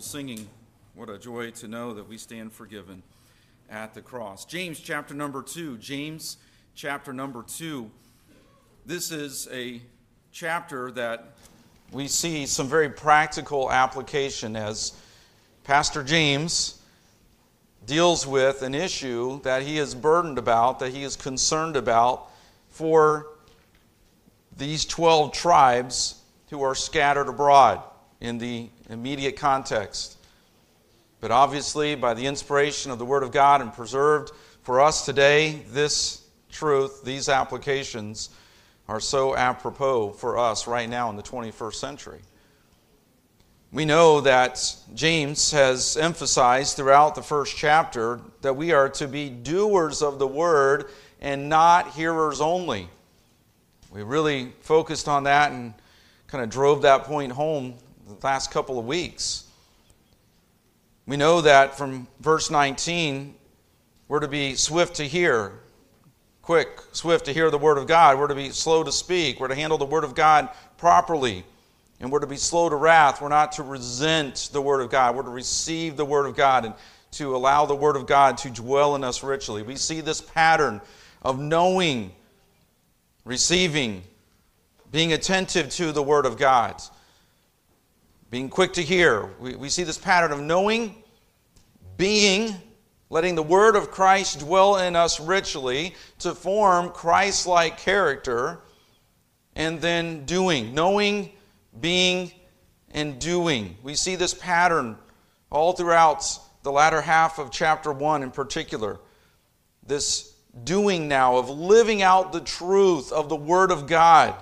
singing. What a joy to know that we stand forgiven at the cross. James chapter number 2. James chapter number 2. This is a chapter that we see some very practical application as Pastor James deals with an issue that he is burdened about, that he is concerned about for these 12 tribes who are scattered abroad in the immediate context. But obviously, by the inspiration of the Word of God and preserved for us today, this truth, these applications, are so apropos for us right now in the 21st century. We know that James has emphasized throughout the first chapter that we are to be doers of the word and not hearers only. We really focused on that and kind of drove that point home the last couple of weeks. We know that from verse 19, we're to be swift to hear, quick, swift to hear the word of God. We're to be slow to speak. We're to handle the word of God properly. And we're to be slow to wrath. We're not to resent the word of God. We're to receive the word of God and to allow the word of God to dwell in us richly. We see this pattern of knowing, receiving, being attentive to the word of God being quick to hear. We, we see this pattern of knowing, being, letting the word of Christ dwell in us richly to form Christ like character, and then doing. Knowing, being, and doing. We see this pattern all throughout the latter half of chapter 1 in particular. This doing now of living out the truth of the Word of God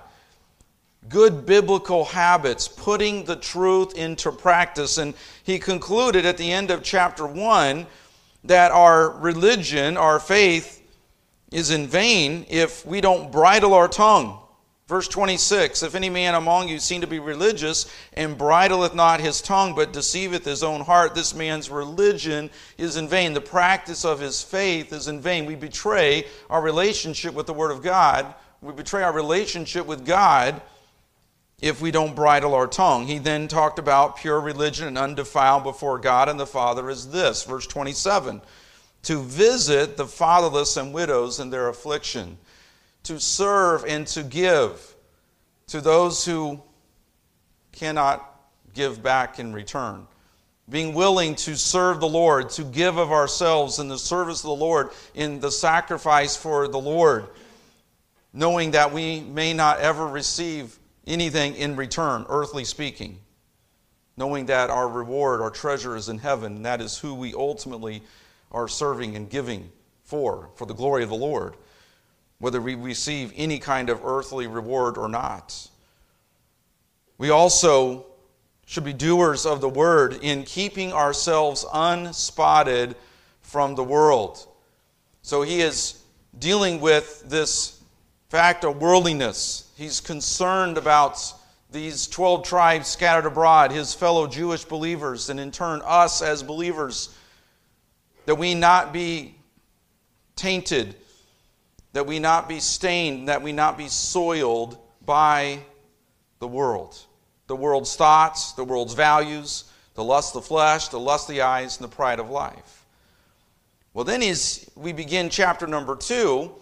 good biblical habits, putting the truth into practice. And he concluded at the end of chapter 1 that our religion, our faith, is in vain if we don't bridle our tongue. Verse 26 If any man among you seem to be religious and bridleth not his tongue, but deceiveth his own heart, this man's religion is in vain. The practice of his faith is in vain. We betray our relationship with the Word of God, we betray our relationship with God if we don't bridle our tongue. He then talked about pure religion and undefiled before God and the Father is this, verse 27 to visit the fatherless and widows in their affliction, to serve and to give to those who cannot give back in return. Being willing to serve the Lord, to give of ourselves in the service of the Lord, in the sacrifice for the Lord, knowing that we may not ever receive anything in return, earthly speaking, knowing that our reward, our treasure is in heaven, and that is who we ultimately are serving and giving for, for the glory of the Lord, whether we receive any kind of earthly reward or not. We also should be doers of the word in keeping ourselves unspotted from the world. So he is dealing with this fact of worldliness. He's concerned about these 12 tribes scattered abroad, his fellow Jewish believers, and in turn, us as believers, that we not be tainted, that we not be stained, that we not be soiled by the world. The world's thoughts, the world's values, the lust of the flesh, the lust of the eyes, and the pride of life. Well, then as we begin chapter number two,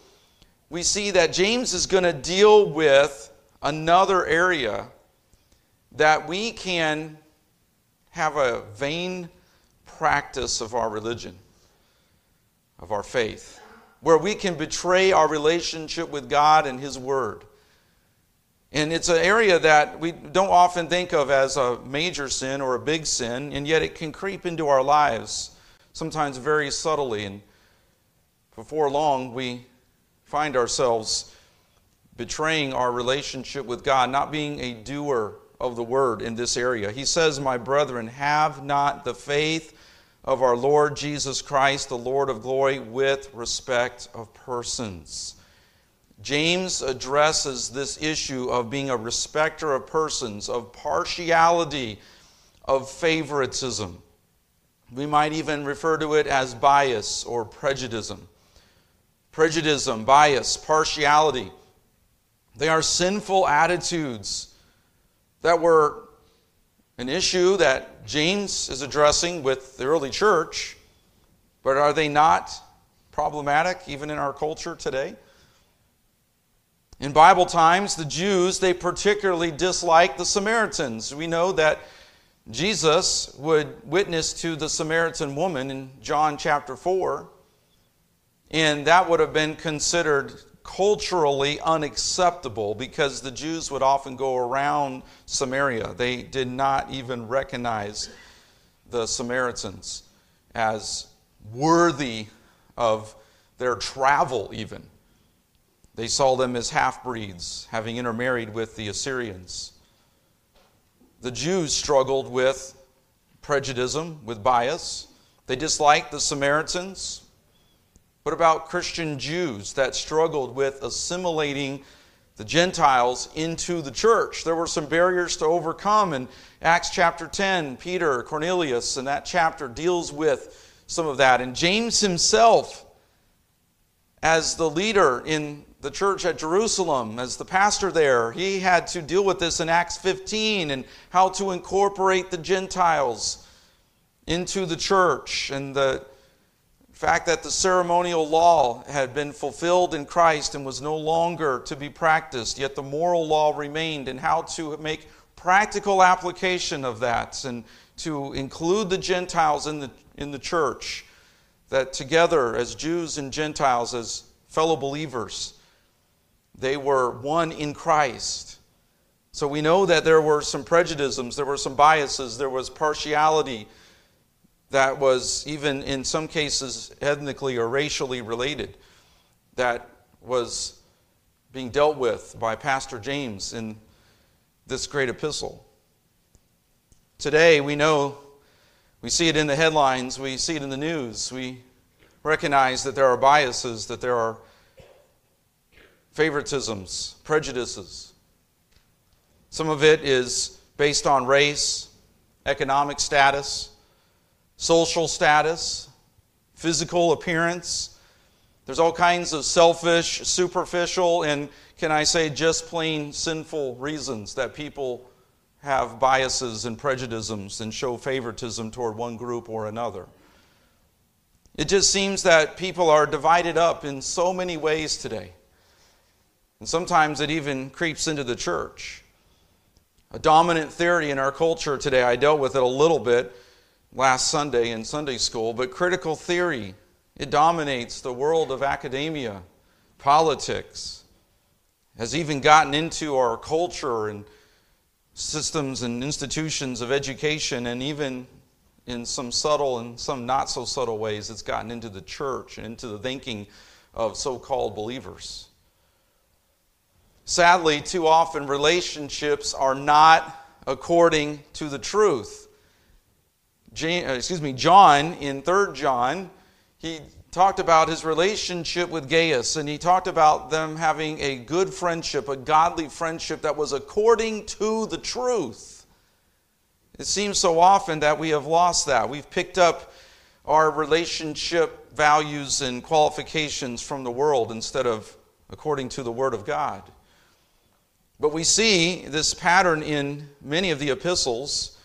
we see that James is going to deal with another area that we can have a vain practice of our religion, of our faith, where we can betray our relationship with God and His Word. And it's an area that we don't often think of as a major sin or a big sin, and yet it can creep into our lives, sometimes very subtly. And before long, we find ourselves betraying our relationship with God, not being a doer of the word in this area. He says, My brethren, have not the faith of our Lord Jesus Christ, the Lord of glory, with respect of persons. James addresses this issue of being a respecter of persons, of partiality, of favoritism. We might even refer to it as bias or prejudice prejudice, bias, partiality. They are sinful attitudes that were an issue that James is addressing with the early church, but are they not problematic even in our culture today? In Bible times, the Jews, they particularly disliked the Samaritans. We know that Jesus would witness to the Samaritan woman in John chapter 4, and that would have been considered culturally unacceptable because the Jews would often go around Samaria. They did not even recognize the Samaritans as worthy of their travel, even. They saw them as half breeds, having intermarried with the Assyrians. The Jews struggled with prejudice, with bias. They disliked the Samaritans. What about Christian Jews that struggled with assimilating the Gentiles into the church? There were some barriers to overcome. In Acts chapter 10, Peter, Cornelius, and that chapter deals with some of that. And James himself, as the leader in the church at Jerusalem, as the pastor there, he had to deal with this in Acts 15 and how to incorporate the Gentiles into the church and the fact that the ceremonial law had been fulfilled in Christ and was no longer to be practiced, yet the moral law remained, and how to make practical application of that and to include the Gentiles in the, in the church, that together as Jews and Gentiles, as fellow believers, they were one in Christ. So we know that there were some prejudices, there were some biases, there was partiality that was even in some cases ethnically or racially related that was being dealt with by Pastor James in this great epistle. Today, we know, we see it in the headlines, we see it in the news, we recognize that there are biases, that there are favoritisms, prejudices. Some of it is based on race, economic status, social status, physical appearance. There's all kinds of selfish, superficial, and can I say just plain sinful reasons that people have biases and prejudices and show favoritism toward one group or another. It just seems that people are divided up in so many ways today. And sometimes it even creeps into the church. A dominant theory in our culture today, I dealt with it a little bit, last Sunday in Sunday school, but critical theory, it dominates the world of academia, politics, has even gotten into our culture and systems and institutions of education, and even in some subtle and some not so subtle ways, it's gotten into the church and into the thinking of so called believers. Sadly, too often relationships are not according to the truth. Uh, excuse me, John in 3 John, he talked about his relationship with Gaius, and he talked about them having a good friendship, a godly friendship that was according to the truth. It seems so often that we have lost that. We've picked up our relationship values and qualifications from the world instead of according to the Word of God. But we see this pattern in many of the epistles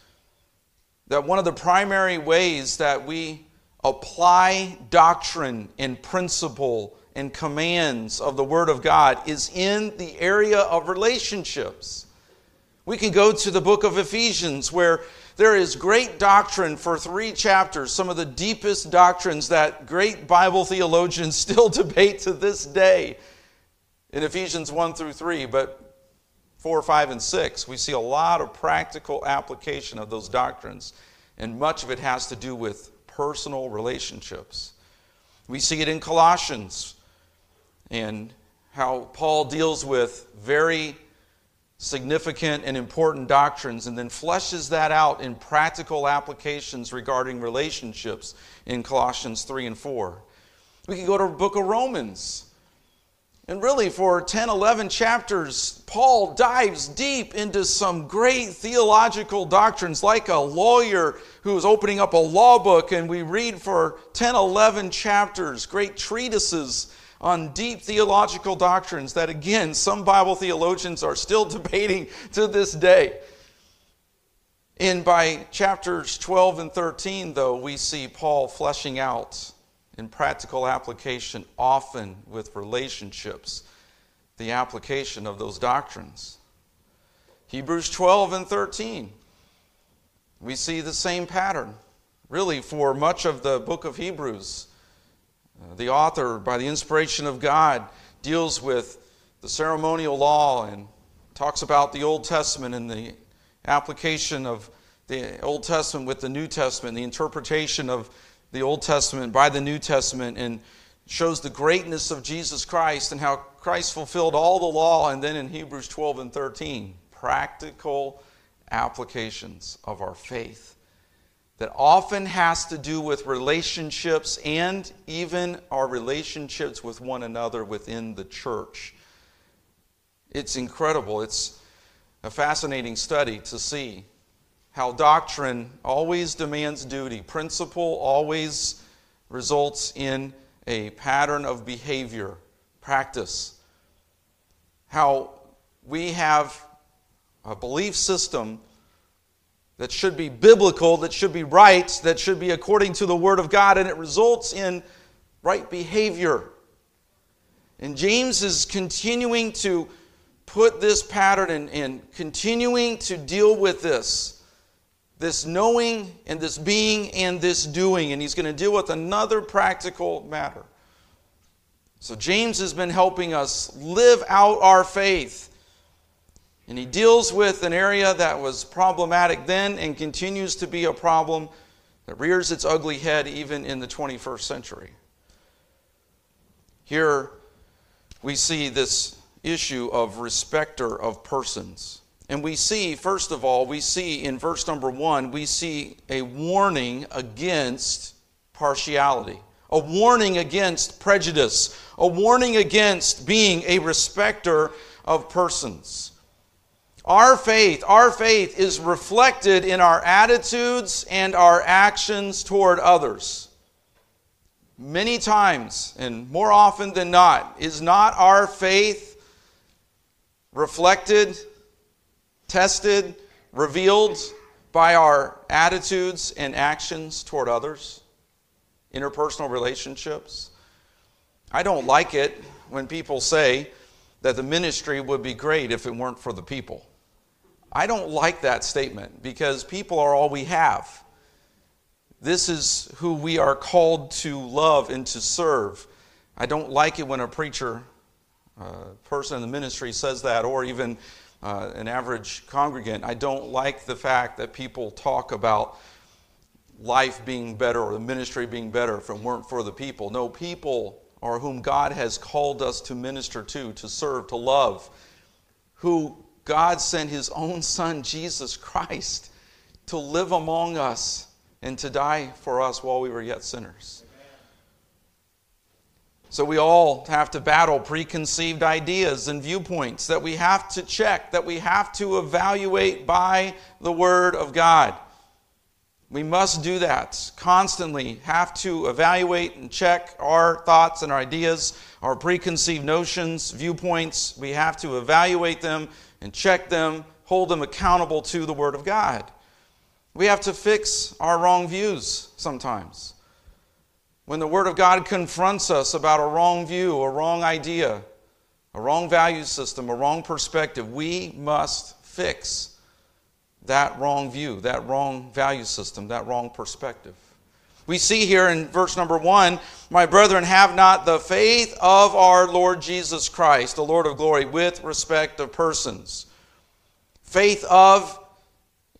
that one of the primary ways that we apply doctrine and principle and commands of the Word of God is in the area of relationships. We can go to the book of Ephesians where there is great doctrine for three chapters, some of the deepest doctrines that great Bible theologians still debate to this day in Ephesians 1 through 3. But 4, 5, and 6, we see a lot of practical application of those doctrines, and much of it has to do with personal relationships. We see it in Colossians and how Paul deals with very significant and important doctrines and then fleshes that out in practical applications regarding relationships in Colossians 3 and 4. We can go to the book of Romans and really, for 10, 11 chapters, Paul dives deep into some great theological doctrines, like a lawyer who is opening up a law book, and we read for 10, 11 chapters great treatises on deep theological doctrines that, again, some Bible theologians are still debating to this day. And by chapters 12 and 13, though, we see Paul fleshing out in practical application, often with relationships, the application of those doctrines. Hebrews 12 and 13, we see the same pattern. Really, for much of the book of Hebrews, uh, the author, by the inspiration of God, deals with the ceremonial law and talks about the Old Testament and the application of the Old Testament with the New Testament, the interpretation of the Old Testament by the New Testament, and shows the greatness of Jesus Christ and how Christ fulfilled all the law. And then in Hebrews 12 and 13, practical applications of our faith that often has to do with relationships and even our relationships with one another within the church. It's incredible. It's a fascinating study to see how doctrine always demands duty, principle always results in a pattern of behavior, practice. How we have a belief system that should be biblical, that should be right, that should be according to the Word of God, and it results in right behavior. And James is continuing to put this pattern and, continuing to deal with this this knowing and this being and this doing. And he's going to deal with another practical matter. So, James has been helping us live out our faith. And he deals with an area that was problematic then and continues to be a problem that rears its ugly head even in the 21st century. Here we see this issue of respecter of persons. And we see, first of all, we see in verse number one, we see a warning against partiality, a warning against prejudice, a warning against being a respecter of persons. Our faith, our faith is reflected in our attitudes and our actions toward others. Many times, and more often than not, is not our faith reflected tested, revealed by our attitudes and actions toward others, interpersonal relationships. I don't like it when people say that the ministry would be great if it weren't for the people. I don't like that statement because people are all we have. This is who we are called to love and to serve. I don't like it when a preacher, a uh, person in the ministry says that, or even uh, an average congregant, I don't like the fact that people talk about life being better or the ministry being better if it weren't for the people. No, people are whom God has called us to minister to, to serve, to love, who God sent his own son, Jesus Christ, to live among us and to die for us while we were yet sinners. So we all have to battle preconceived ideas and viewpoints that we have to check, that we have to evaluate by the Word of God. We must do that constantly, have to evaluate and check our thoughts and our ideas, our preconceived notions, viewpoints. We have to evaluate them and check them, hold them accountable to the Word of God. We have to fix our wrong views sometimes. When the Word of God confronts us about a wrong view, a wrong idea, a wrong value system, a wrong perspective, we must fix that wrong view, that wrong value system, that wrong perspective. We see here in verse number one, my brethren, have not the faith of our Lord Jesus Christ, the Lord of glory, with respect of persons. Faith of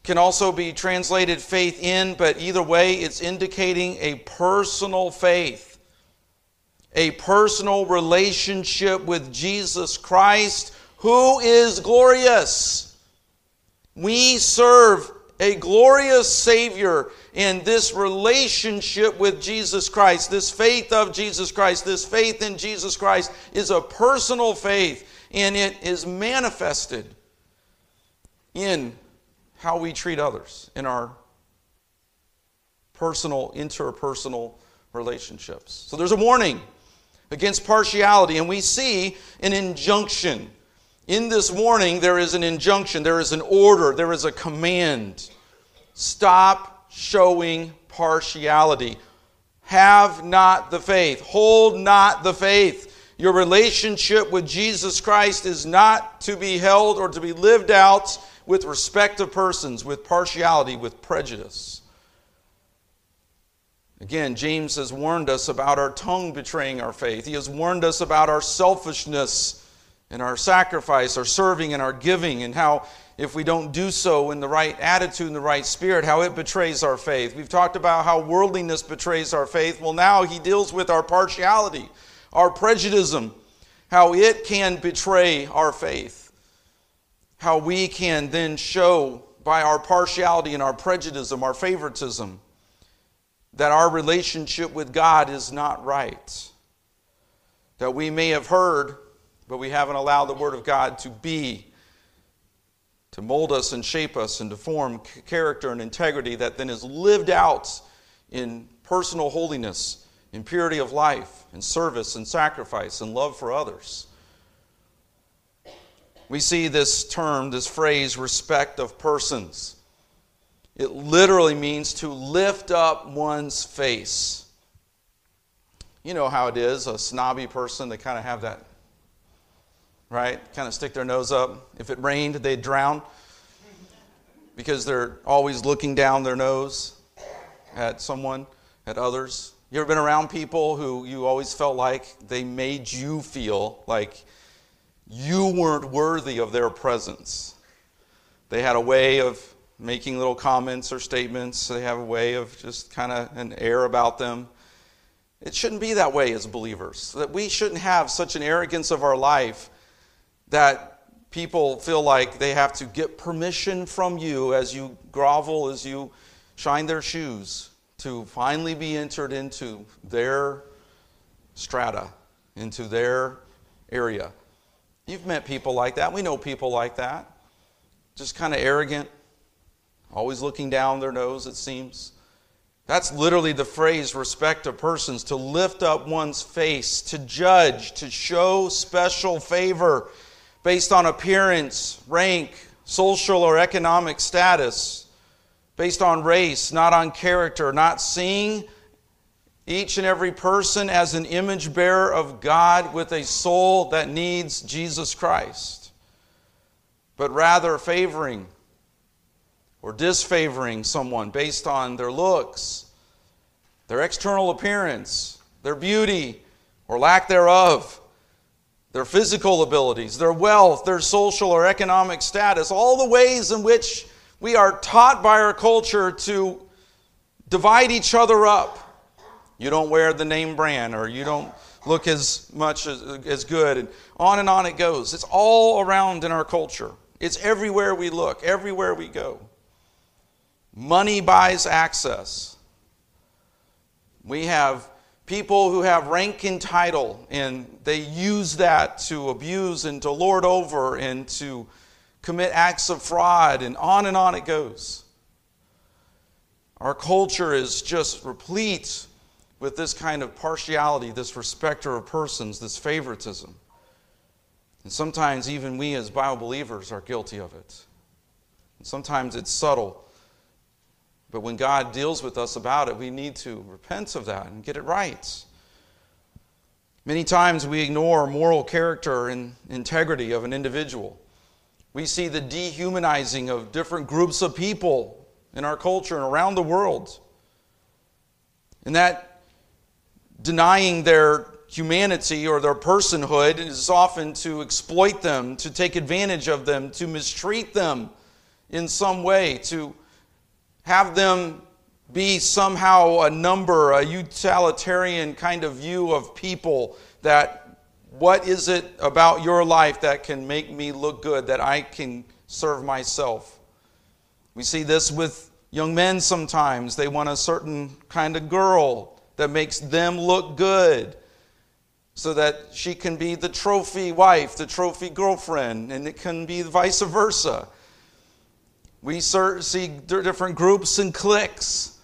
can also be translated faith in, but either way, it's indicating a personal faith, a personal relationship with Jesus Christ, who is glorious. We serve a glorious Savior in this relationship with Jesus Christ. This faith of Jesus Christ, this faith in Jesus Christ is a personal faith, and it is manifested in how we treat others in our personal, interpersonal relationships. So there's a warning against partiality, and we see an injunction. In this warning, there is an injunction, there is an order, there is a command. Stop showing partiality. Have not the faith. Hold not the faith. Your relationship with Jesus Christ is not to be held or to be lived out with respect to persons, with partiality, with prejudice. Again, James has warned us about our tongue betraying our faith. He has warned us about our selfishness and our sacrifice, our serving and our giving, and how if we don't do so in the right attitude and the right spirit, how it betrays our faith. We've talked about how worldliness betrays our faith. Well, now he deals with our partiality our prejudice, how it can betray our faith, how we can then show by our partiality and our prejudice, and our favoritism, that our relationship with God is not right. That we may have heard, but we haven't allowed the Word of God to be, to mold us and shape us and to form character and integrity that then is lived out in personal holiness in purity of life, in service and sacrifice and love for others. We see this term, this phrase, respect of persons. It literally means to lift up one's face. You know how it is, a snobby person, they kind of have that, right? Kind of stick their nose up. If it rained, they'd drown because they're always looking down their nose at someone, at others. You ever been around people who you always felt like they made you feel like you weren't worthy of their presence? They had a way of making little comments or statements, they have a way of just kind of an air about them. It shouldn't be that way as believers. That we shouldn't have such an arrogance of our life that people feel like they have to get permission from you as you grovel, as you shine their shoes to finally be entered into their strata, into their area. You've met people like that. We know people like that. Just kind of arrogant, always looking down their nose, it seems. That's literally the phrase respect of persons, to lift up one's face, to judge, to show special favor based on appearance, rank, social or economic status based on race, not on character, not seeing each and every person as an image bearer of God with a soul that needs Jesus Christ, but rather favoring or disfavoring someone based on their looks, their external appearance, their beauty or lack thereof, their physical abilities, their wealth, their social or economic status, all the ways in which we are taught by our culture to divide each other up. You don't wear the name brand, or you don't look as much as, as good, and on and on it goes. It's all around in our culture, it's everywhere we look, everywhere we go. Money buys access. We have people who have rank and title, and they use that to abuse and to lord over and to commit acts of fraud, and on and on it goes. Our culture is just replete with this kind of partiality, this respecter of persons, this favoritism. And sometimes even we as Bible believers are guilty of it. And sometimes it's subtle. But when God deals with us about it, we need to repent of that and get it right. Many times we ignore moral character and integrity of an individual. We see the dehumanizing of different groups of people in our culture and around the world. And that denying their humanity or their personhood is often to exploit them, to take advantage of them, to mistreat them in some way, to have them be somehow a number, a utilitarian kind of view of people that what is it about your life that can make me look good, that I can serve myself? We see this with young men sometimes. They want a certain kind of girl that makes them look good so that she can be the trophy wife, the trophy girlfriend, and it can be vice versa. We see different groups and cliques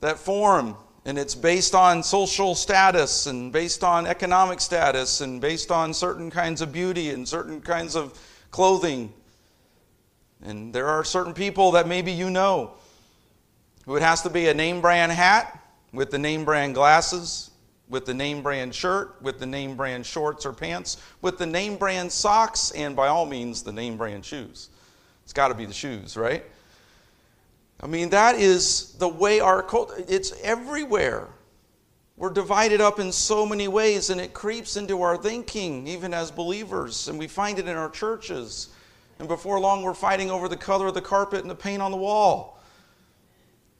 that form and it's based on social status and based on economic status and based on certain kinds of beauty and certain kinds of clothing. And there are certain people that maybe you know who It has to be a name brand hat with the name brand glasses, with the name brand shirt, with the name brand shorts or pants, with the name brand socks, and by all means, the name brand shoes. It's got to be the shoes, right? I mean, that is the way our culture, it's everywhere. We're divided up in so many ways, and it creeps into our thinking, even as believers, and we find it in our churches. And before long, we're fighting over the color of the carpet and the paint on the wall.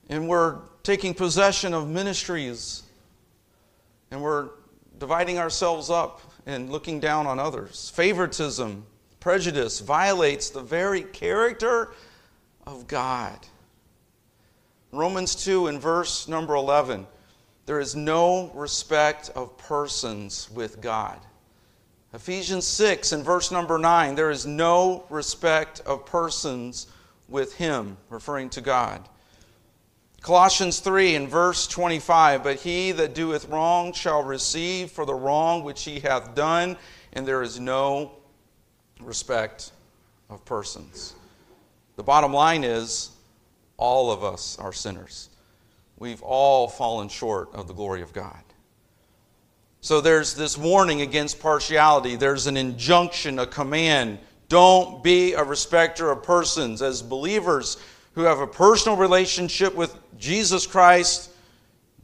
And we're taking possession of ministries, and we're dividing ourselves up and looking down on others. Favoritism, prejudice violates the very character of God. Romans 2 in verse number 11 there is no respect of persons with God. Ephesians 6 in verse number 9 there is no respect of persons with Him, referring to God. Colossians 3 in verse 25 But he that doeth wrong shall receive for the wrong which he hath done, and there is no respect of persons. The bottom line is all of us are sinners. We've all fallen short of the glory of God. So there's this warning against partiality. There's an injunction, a command. Don't be a respecter of persons. As believers who have a personal relationship with Jesus Christ,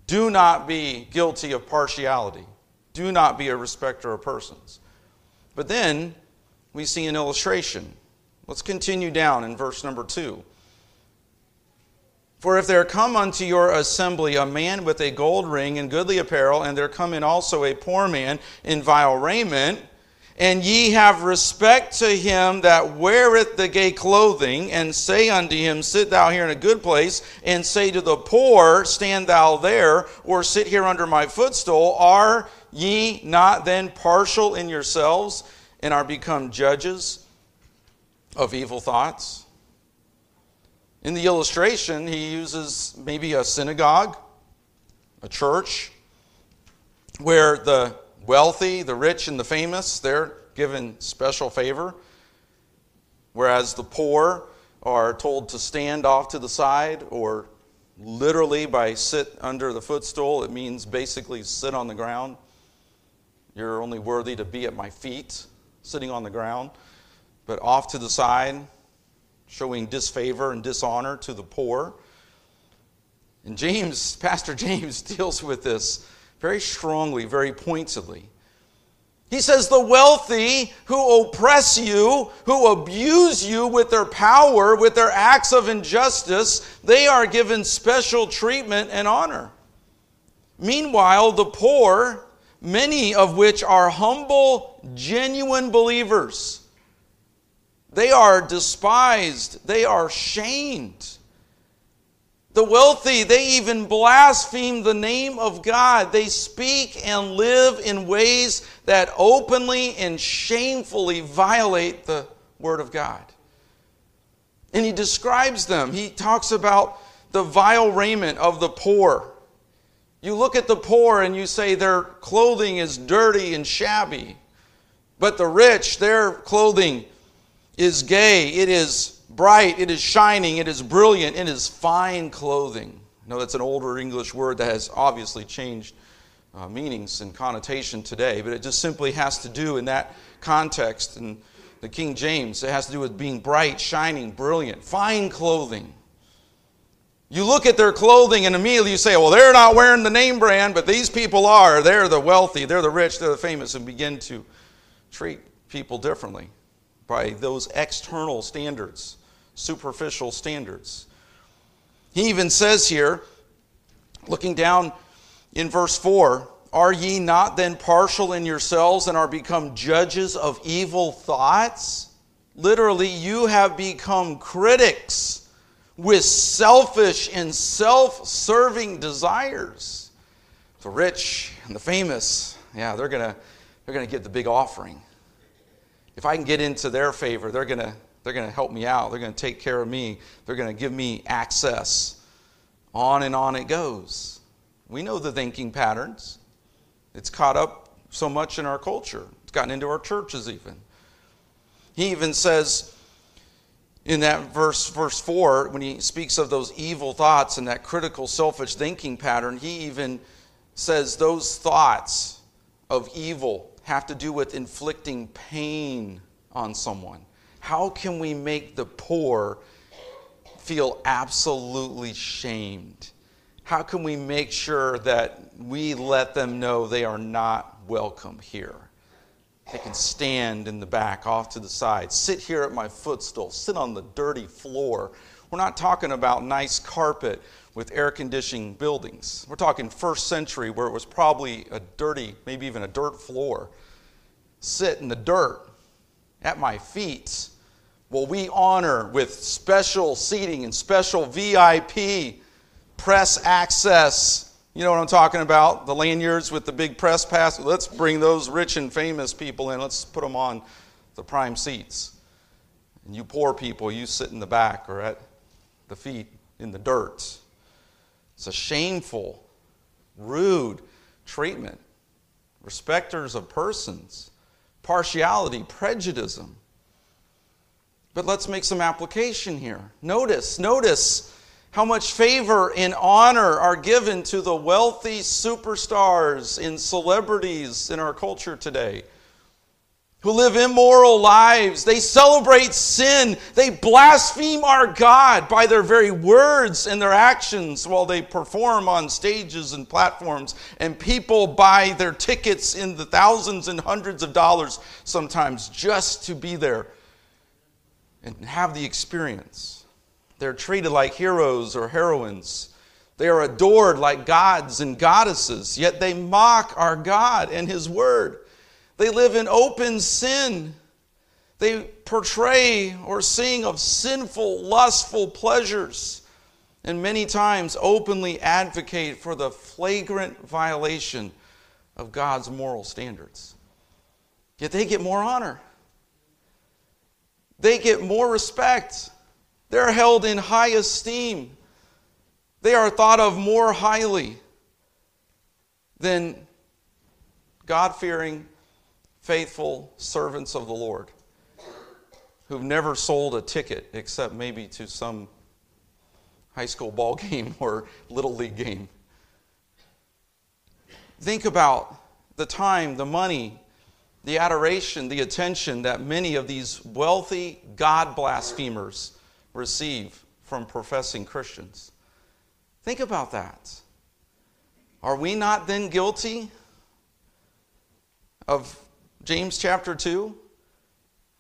do not be guilty of partiality. Do not be a respecter of persons. But then we see an illustration. Let's continue down in verse number two. For if there come unto your assembly a man with a gold ring and goodly apparel, and there come in also a poor man in vile raiment, and ye have respect to him that weareth the gay clothing, and say unto him, Sit thou here in a good place, and say to the poor, Stand thou there, or sit here under my footstool, are ye not then partial in yourselves, and are become judges of evil thoughts? In the illustration, he uses maybe a synagogue, a church, where the wealthy, the rich, and the famous, they're given special favor, whereas the poor are told to stand off to the side or literally by sit under the footstool. It means basically sit on the ground. You're only worthy to be at my feet, sitting on the ground, but off to the side showing disfavor and dishonor to the poor. And James, Pastor James, deals with this very strongly, very pointedly. He says, The wealthy who oppress you, who abuse you with their power, with their acts of injustice, they are given special treatment and honor. Meanwhile, the poor, many of which are humble, genuine believers, they are despised, they are shamed. The wealthy, they even blaspheme the name of God. They speak and live in ways that openly and shamefully violate the Word of God. And he describes them. He talks about the vile raiment of the poor. You look at the poor and you say their clothing is dirty and shabby, but the rich, their clothing is gay, it is bright, it is shining, it is brilliant, it is fine clothing. No, that's an older English word that has obviously changed uh, meanings and connotation today, but it just simply has to do in that context. In the King James, it has to do with being bright, shining, brilliant, fine clothing. You look at their clothing and immediately you say, well, they're not wearing the name brand, but these people are. They're the wealthy, they're the rich, they're the famous, and begin to treat people differently by those external standards, superficial standards. He even says here, looking down in verse 4, Are ye not then partial in yourselves and are become judges of evil thoughts? Literally, you have become critics with selfish and self serving desires. The rich and the famous, yeah, they're going to they're to get the big offering if I can get into their favor, they're going to they're going to help me out. They're going to take care of me. They're going to give me access. On and on it goes. We know the thinking patterns. It's caught up so much in our culture. It's gotten into our churches even. He even says in that verse, verse 4, when he speaks of those evil thoughts and that critical, selfish thinking pattern, he even says those thoughts of evil have to do with inflicting pain on someone. How can we make the poor feel absolutely shamed? How can we make sure that we let them know they are not welcome here? They can stand in the back, off to the side, sit here at my footstool, sit on the dirty floor. We're not talking about nice carpet with air conditioning buildings. We're talking first century where it was probably a dirty, maybe even a dirt floor. Sit in the dirt at my feet. Well, we honor with special seating and special VIP press access you know what I'm talking about? The lanyards with the big press pass. Let's bring those rich and famous people in. Let's put them on the prime seats. And you poor people, you sit in the back or at the feet in the dirt. It's a shameful, rude treatment. Respecters of persons, partiality, prejudice. But let's make some application here. Notice, notice how much favor and honor are given to the wealthy superstars and celebrities in our culture today who live immoral lives. They celebrate sin. They blaspheme our God by their very words and their actions while they perform on stages and platforms. And people buy their tickets in the thousands and hundreds of dollars sometimes just to be there and have the experience. They're treated like heroes or heroines. They are adored like gods and goddesses, yet they mock our God and His Word. They live in open sin. They portray or sing of sinful, lustful pleasures, and many times openly advocate for the flagrant violation of God's moral standards. Yet they get more honor, they get more respect. They're held in high esteem. They are thought of more highly than God fearing, faithful servants of the Lord who've never sold a ticket except maybe to some high school ball game or little league game. Think about the time, the money, the adoration, the attention that many of these wealthy God blasphemers receive from professing Christians. Think about that. Are we not then guilty of James chapter 2?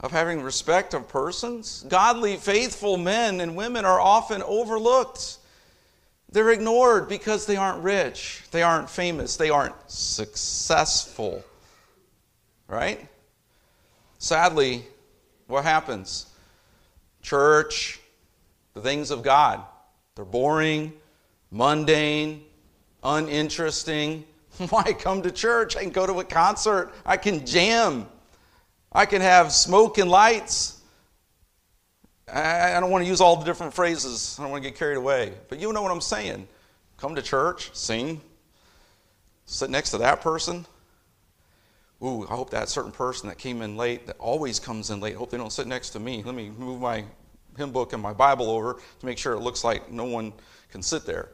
Of having respect of persons? Godly, faithful men and women are often overlooked. They're ignored because they aren't rich, they aren't famous, they aren't successful. Right? Sadly, what happens? Church, the things of God. They're boring, mundane, uninteresting. Why come to church? I can go to a concert. I can jam. I can have smoke and lights. I, don't want to use all the different phrases. I don't want to get carried away. But you know what I'm saying. Come to church, sing, sit next to that person. Ooh, I hope that certain person that came in late, that always comes in late, I hope they don't sit next to me. Let me move my hymn book and my Bible over to make sure it looks like no one can sit there.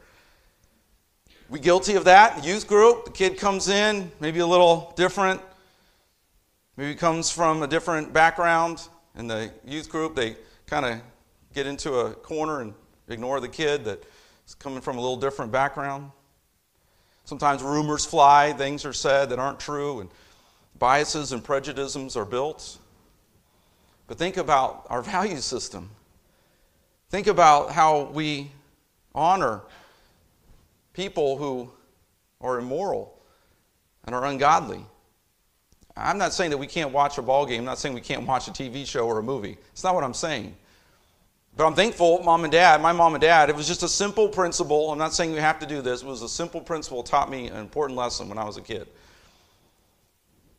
We guilty of that? Youth group, the kid comes in, maybe a little different, maybe comes from a different background. In the youth group, they kind of get into a corner and ignore the kid that's coming from a little different background. Sometimes rumors fly, things are said that aren't true, and biases and prejudices are built. But think about our value system. Think about how we honor people who are immoral and are ungodly. I'm not saying that we can't watch a ball game. I'm not saying we can't watch a TV show or a movie. It's not what I'm saying. But I'm thankful, mom and dad, my mom and dad, it was just a simple principle. I'm not saying you have to do this. It was a simple principle taught me an important lesson when I was a kid.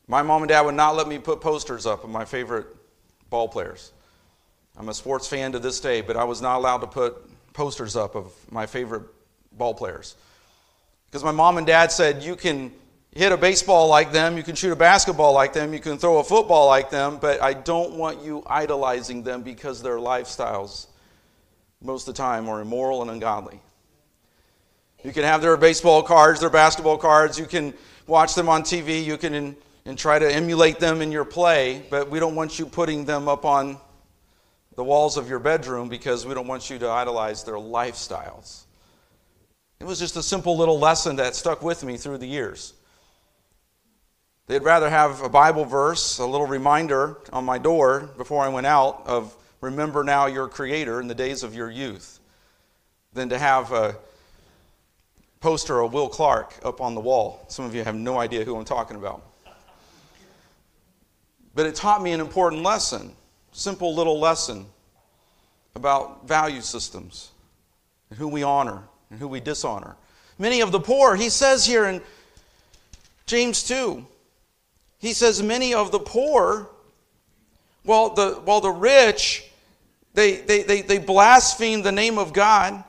My mom and dad would not let me put posters up of my favorite ball players. I'm a sports fan to this day, but I was not allowed to put posters up of my favorite ball players. Because my mom and dad said, you can, hit a baseball like them, you can shoot a basketball like them, you can throw a football like them, but I don't want you idolizing them because their lifestyles, most of the time, are immoral and ungodly. You can have their baseball cards, their basketball cards, you can watch them on TV, you can in, and try to emulate them in your play, but we don't want you putting them up on the walls of your bedroom because we don't want you to idolize their lifestyles. It was just a simple little lesson that stuck with me through the years. They'd rather have a Bible verse, a little reminder on my door before I went out of remember now your Creator in the days of your youth, than to have a poster of Will Clark up on the wall. Some of you have no idea who I'm talking about. But it taught me an important lesson, simple little lesson about value systems and who we honor and who we dishonor. Many of the poor, he says here in James 2, he says, Many of the poor, while the, while the rich, they, they, they, they blaspheme the name of God.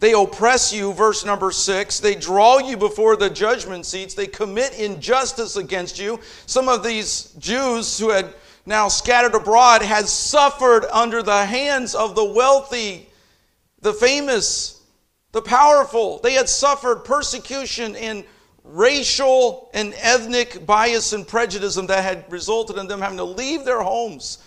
They oppress you, verse number six. They draw you before the judgment seats. They commit injustice against you. Some of these Jews who had now scattered abroad had suffered under the hands of the wealthy, the famous, the powerful. They had suffered persecution and racial and ethnic bias and prejudice that had resulted in them having to leave their homes.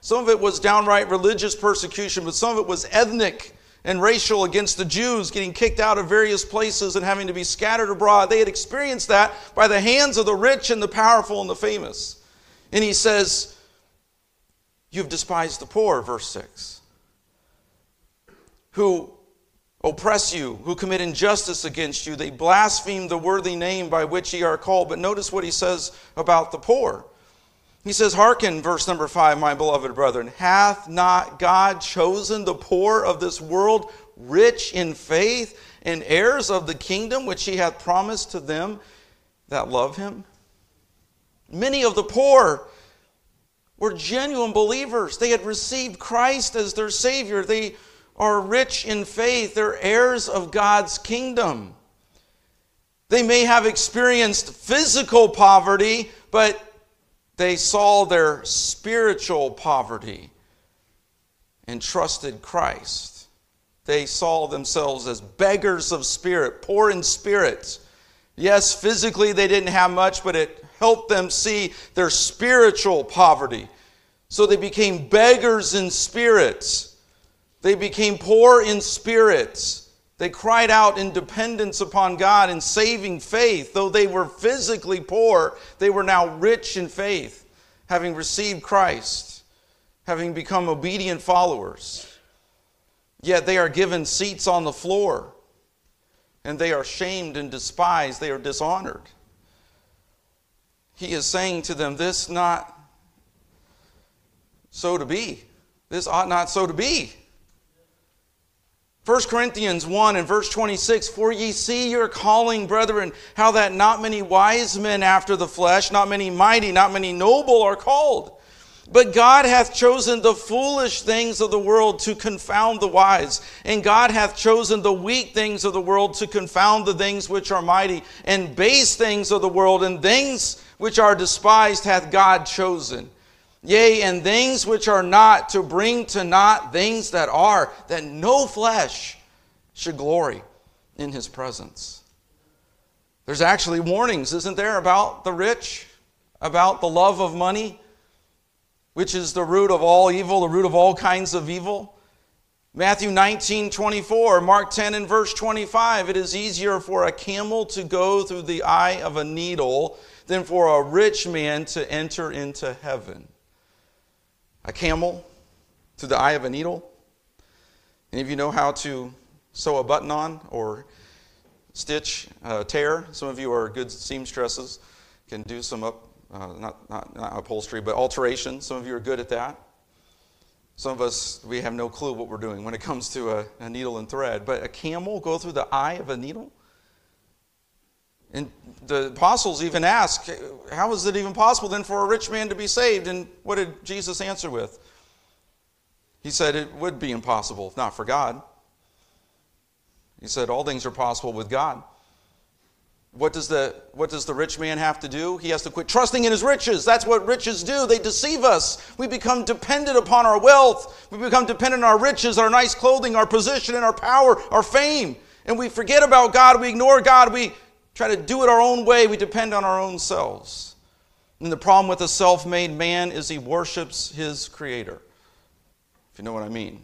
Some of it was downright religious persecution, but some of it was ethnic and racial against the Jews, getting kicked out of various places and having to be scattered abroad. They had experienced that by the hands of the rich and the powerful and the famous. And he says, You've despised the poor, verse 6, who oppress you, who commit injustice against you. They blaspheme the worthy name by which ye are called. But notice what he says about the poor. He says, Hearken, verse number five, my beloved brethren, hath not God chosen the poor of this world rich in faith and heirs of the kingdom which he hath promised to them that love him? Many of the poor were genuine believers. They had received Christ as their Savior. They are rich in faith, they're heirs of God's kingdom. They may have experienced physical poverty, but they saw their spiritual poverty and trusted Christ. They saw themselves as beggars of spirit, poor in spirit. Yes, physically they didn't have much, but it helped them see their spiritual poverty. So they became beggars in spirits. They became poor in spirit. They cried out in dependence upon God in saving faith. Though they were physically poor, they were now rich in faith, having received Christ, having become obedient followers. Yet they are given seats on the floor, and they are shamed and despised. They are dishonored. He is saying to them, This not so to be. This ought not so to be. 1 Corinthians 1 and verse 26 For ye see your calling, brethren, how that not many wise men after the flesh, not many mighty, not many noble are called. But God hath chosen the foolish things of the world to confound the wise. And God hath chosen the weak things of the world to confound the things which are mighty. And base things of the world and things which are despised hath God chosen Yea, and things which are not, to bring to naught things that are, that no flesh should glory in his presence. There's actually warnings, isn't there, about the rich, about the love of money, which is the root of all evil, the root of all kinds of evil. Matthew 19, 24, Mark 10 and verse 25. It is easier for a camel to go through the eye of a needle than for a rich man to enter into heaven a camel through the eye of a needle? Any of you know how to sew a button on or stitch a tear? Some of you are good seamstresses, can do some up, uh, not, not, not upholstery, but alteration. Some of you are good at that. Some of us, we have no clue what we're doing when it comes to a, a needle and thread. But a camel go through the eye of a needle? And the apostles even ask, How is it even possible then for a rich man to be saved? And what did Jesus answer with? He said it would be impossible if not for God. He said all things are possible with God. what does, the, what does the rich man have to do? He has to quit trusting in his riches. That's what riches do. They deceive us. We become dependent upon our wealth. We become dependent on our riches, our nice clothing, our position, and our power, our fame. And we forget about God. We ignore God. We try to do it our own way. We depend on our own selves. And the problem with a self made man is he worships his creator. If you know what I mean,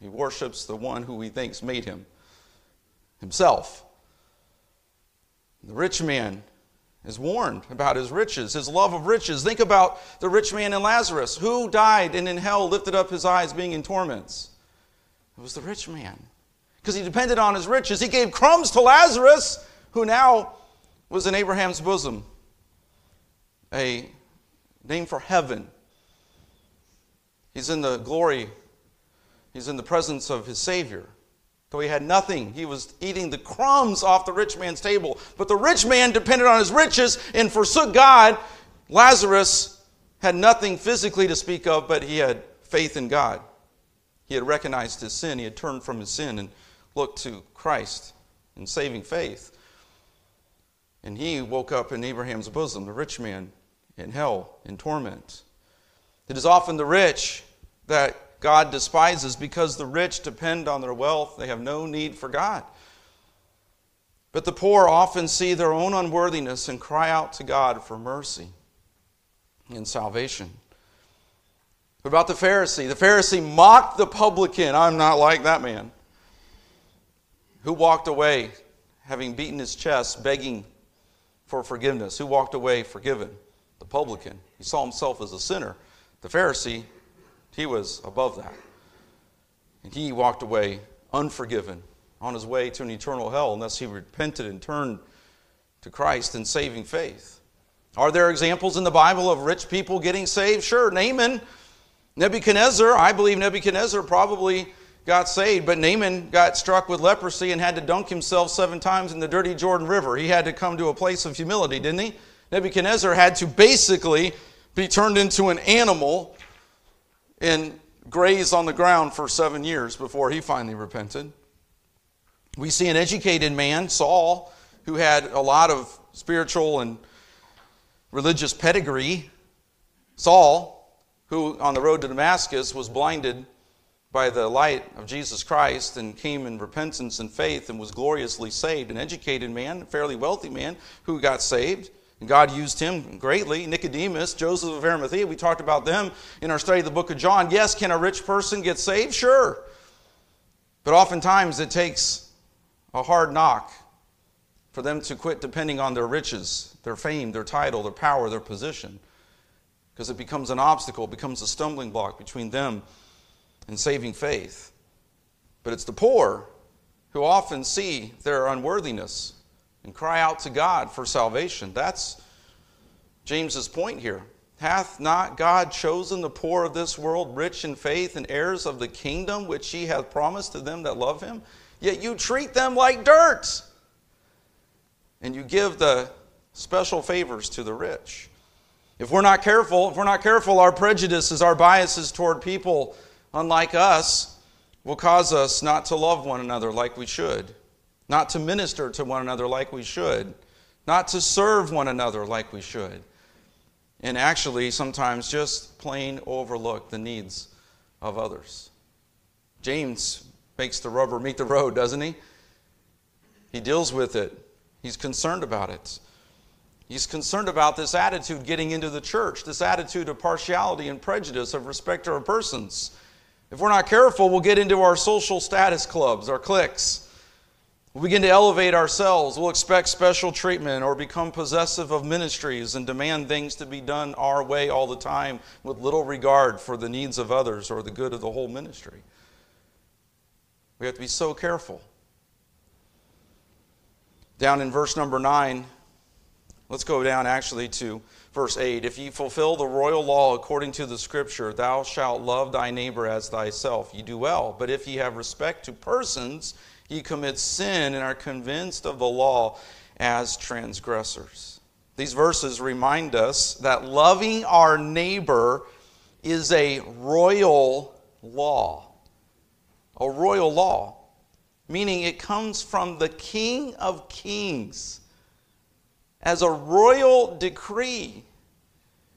he worships the one who he thinks made him himself. The rich man is warned about his riches, his love of riches. Think about the rich man and Lazarus. Who died and in hell lifted up his eyes being in torments? It was the rich man. Because he depended on his riches. He gave crumbs to Lazarus, who now was in Abraham's bosom, a name for heaven. He's in the glory, he's in the presence of his Savior. Though he had nothing, he was eating the crumbs off the rich man's table. But the rich man depended on his riches and forsook God. Lazarus had nothing physically to speak of, but he had faith in God. He had recognized his sin, he had turned from his sin and looked to Christ in saving faith. And he woke up in Abraham's bosom, the rich man in hell, in torment. It is often the rich that God despises because the rich depend on their wealth. They have no need for God. But the poor often see their own unworthiness and cry out to God for mercy and salvation. What about the Pharisee? The Pharisee mocked the publican. I'm not like that man. Who walked away having beaten his chest, begging for forgiveness? Who walked away forgiven? The publican. He saw himself as a sinner. The Pharisee he was above that. And he walked away unforgiven on his way to an eternal hell unless he repented and turned to Christ in saving faith. Are there examples in the Bible of rich people getting saved? Sure. Naaman, Nebuchadnezzar, I believe Nebuchadnezzar probably got saved, but Naaman got struck with leprosy and had to dunk himself seven times in the dirty Jordan River. He had to come to a place of humility, didn't he? Nebuchadnezzar had to basically be turned into an animal and grazed on the ground for seven years before he finally repented. We see an educated man, Saul, who had a lot of spiritual and religious pedigree. Saul, who on the road to Damascus was blinded by the light of Jesus Christ and came in repentance and faith and was gloriously saved. An educated man, a fairly wealthy man who got saved. And God used him greatly. Nicodemus, Joseph of Arimathea, we talked about them in our study of the book of John. Yes, can a rich person get saved? Sure. But oftentimes it takes a hard knock for them to quit depending on their riches, their fame, their title, their power, their position. Because it becomes an obstacle, becomes a stumbling block between them and saving faith. But it's the poor who often see their unworthiness and cry out to God for salvation. That's James's point here. Hath not God chosen the poor of this world rich in faith and heirs of the kingdom which he hath promised to them that love him? Yet you treat them like dirt. And you give the special favors to the rich. If we're not careful, if we're not careful, our prejudices, our biases toward people unlike us will cause us not to love one another like we should not to minister to one another like we should, not to serve one another like we should, and actually sometimes just plain overlook the needs of others. James makes the rubber meet the road, doesn't he? He deals with it, he's concerned about it. He's concerned about this attitude getting into the church, this attitude of partiality and prejudice, of respect our persons. If we're not careful, we'll get into our social status clubs, our cliques We'll begin to elevate ourselves. We'll expect special treatment or become possessive of ministries and demand things to be done our way all the time with little regard for the needs of others or the good of the whole ministry. We have to be so careful. Down in verse number 9, let's go down actually to verse 8. If ye fulfill the royal law according to the scripture, thou shalt love thy neighbor as thyself, ye do well. But if ye have respect to persons, ye commit sin and are convinced of the law as transgressors. These verses remind us that loving our neighbor is a royal law. A royal law, meaning it comes from the King of Kings. As a royal decree.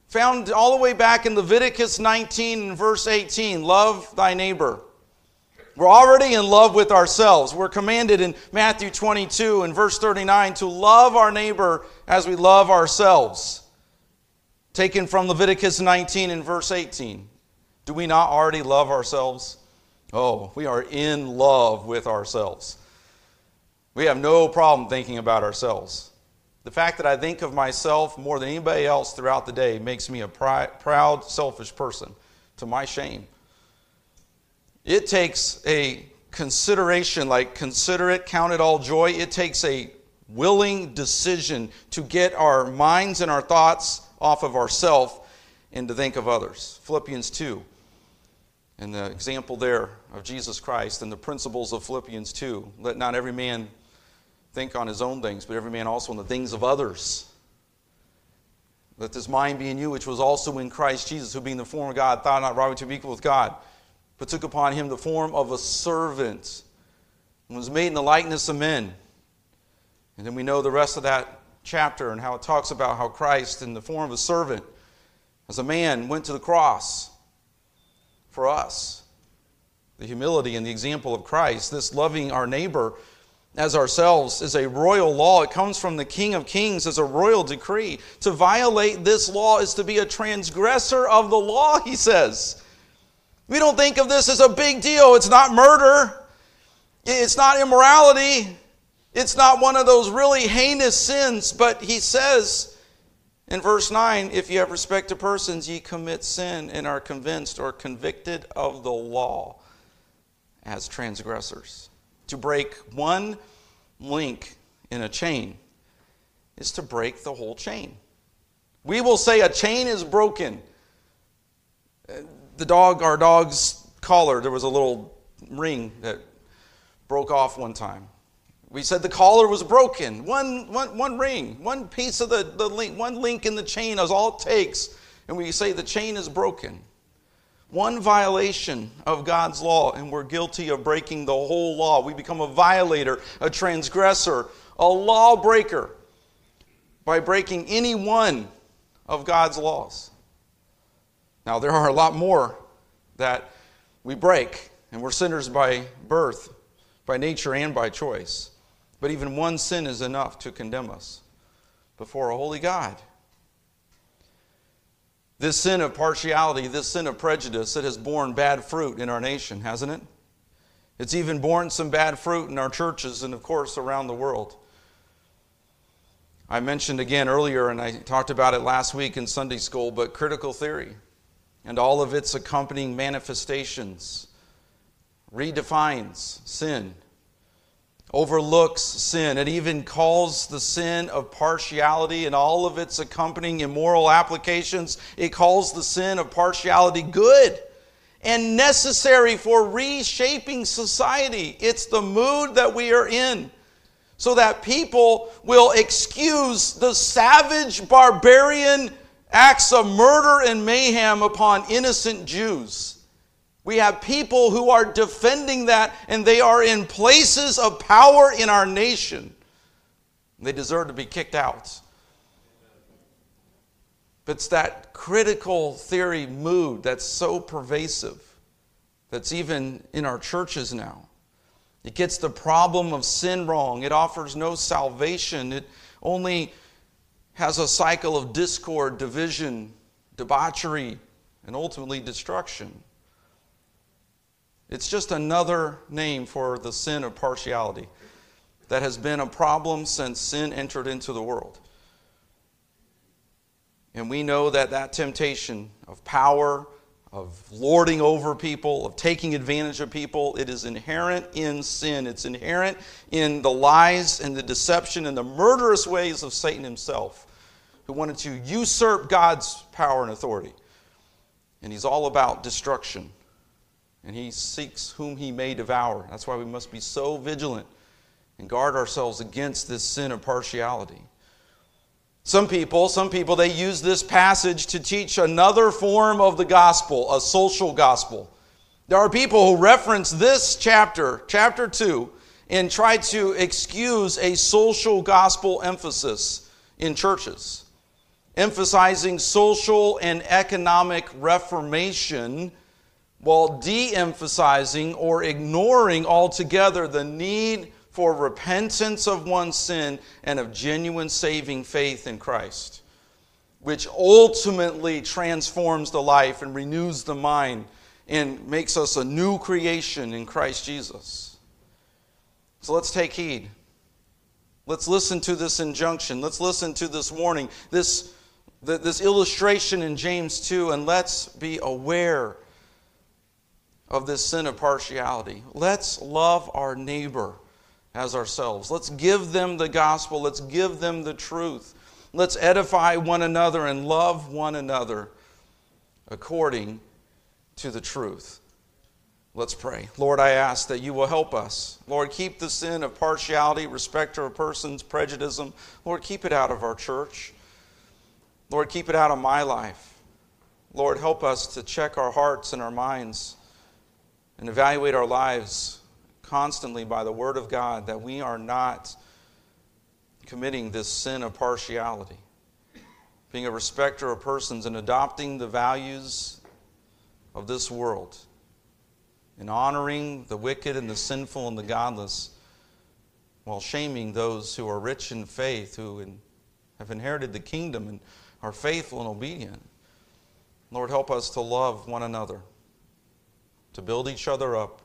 Found all the way back in Leviticus 19 and verse 18 love thy neighbor. We're already in love with ourselves. We're commanded in Matthew 22 and verse 39 to love our neighbor as we love ourselves. Taken from Leviticus 19 and verse 18. Do we not already love ourselves? Oh, we are in love with ourselves. We have no problem thinking about ourselves. The fact that I think of myself more than anybody else throughout the day makes me a proud, selfish person, to my shame. It takes a consideration, like consider it, count it all joy. It takes a willing decision to get our minds and our thoughts off of ourself and to think of others. Philippians 2, and the example there of Jesus Christ and the principles of Philippians 2. Let not every man think on his own things, but every man also on the things of others. Let this mind be in you, which was also in Christ Jesus, who being the form of God, thought not robbery to be equal with God but took upon him the form of a servant and was made in the likeness of men. And then we know the rest of that chapter and how it talks about how Christ, in the form of a servant, as a man, went to the cross for us. The humility and the example of Christ, this loving our neighbor as ourselves, is a royal law. It comes from the King of Kings as a royal decree. To violate this law is to be a transgressor of the law, he says. We don't think of this as a big deal. It's not murder, it's not immorality, it's not one of those really heinous sins. But he says in verse 9 if you have respect to persons, ye commit sin and are convinced or convicted of the law as transgressors. To break one link in a chain is to break the whole chain. We will say a chain is broken the dog, our dog's collar, there was a little ring that broke off one time. We said the collar was broken. One, one, one ring, one piece of the, the link, one link in the chain is all it takes. And we say the chain is broken. One violation of God's law, and we're guilty of breaking the whole law. We become a violator, a transgressor, a lawbreaker by breaking any one of God's laws. Now, there are a lot more that we break, and we're sinners by birth, by nature, and by choice. But even one sin is enough to condemn us before a holy God. This sin of partiality, this sin of prejudice, it has borne bad fruit in our nation, hasn't it? It's even borne some bad fruit in our churches and, of course, around the world. I mentioned again earlier, and I talked about it last week in Sunday school, but critical theory and all of its accompanying manifestations, redefines sin, overlooks sin. It even calls the sin of partiality and all of its accompanying immoral applications, it calls the sin of partiality good and necessary for reshaping society. It's the mood that we are in. So that people will excuse the savage, barbarian, acts of murder and mayhem upon innocent Jews. We have people who are defending that, and they are in places of power in our nation. They deserve to be kicked out. But it's that critical theory mood that's so pervasive, that's even in our churches now. It gets the problem of sin wrong. It offers no salvation. It only has a cycle of discord, division, debauchery, and ultimately destruction. It's just another name for the sin of partiality that has been a problem since sin entered into the world. And we know that that temptation of power, of lording over people, of taking advantage of people. It is inherent in sin. It's inherent in the lies and the deception and the murderous ways of Satan himself, who wanted to usurp God's power and authority. And he's all about destruction. And he seeks whom he may devour. That's why we must be so vigilant and guard ourselves against this sin of partiality. Some people, some people, they use this passage to teach another form of the gospel, a social gospel. There are people who reference this chapter, chapter 2, and try to excuse a social gospel emphasis in churches, emphasizing social and economic reformation while de emphasizing or ignoring altogether the need for repentance of one's sin and of genuine saving faith in Christ, which ultimately transforms the life and renews the mind and makes us a new creation in Christ Jesus. So let's take heed. Let's listen to this injunction. Let's listen to this warning, this, this illustration in James 2, and let's be aware of this sin of partiality. Let's love our neighbor as ourselves. Let's give them the gospel. Let's give them the truth. Let's edify one another and love one another according to the truth. Let's pray. Lord, I ask that you will help us. Lord, keep the sin of partiality, respect of persons, prejudice. Lord, keep it out of our church. Lord, keep it out of my life. Lord, help us to check our hearts and our minds and evaluate our lives constantly by the Word of God that we are not committing this sin of partiality, being a respecter of persons and adopting the values of this world, and honoring the wicked and the sinful and the godless, while shaming those who are rich in faith, who have inherited the kingdom and are faithful and obedient. Lord, help us to love one another, to build each other up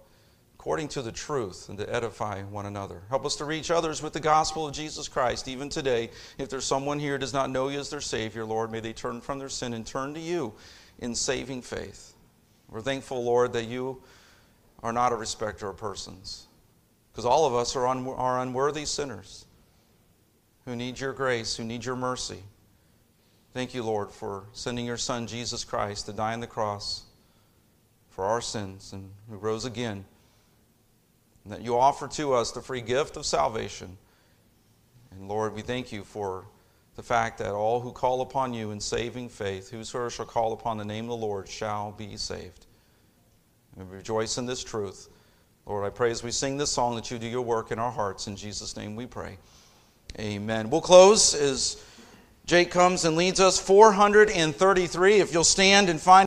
according to the truth and to edify one another. Help us to reach others with the gospel of Jesus Christ, even today. If there's someone here who does not know you as their Savior, Lord, may they turn from their sin and turn to you in saving faith. We're thankful, Lord, that you are not a respecter of persons, because all of us are, un- are unworthy sinners who need your grace, who need your mercy. Thank you, Lord, for sending your Son, Jesus Christ, to die on the cross for our sins and who rose again and that you offer to us the free gift of salvation. And Lord, we thank you for the fact that all who call upon you in saving faith, whosoever shall call upon the name of the Lord, shall be saved. We rejoice in this truth. Lord, I pray as we sing this song that you do your work in our hearts. In Jesus' name we pray. Amen. We'll close as Jake comes and leads us 433. If you'll stand and find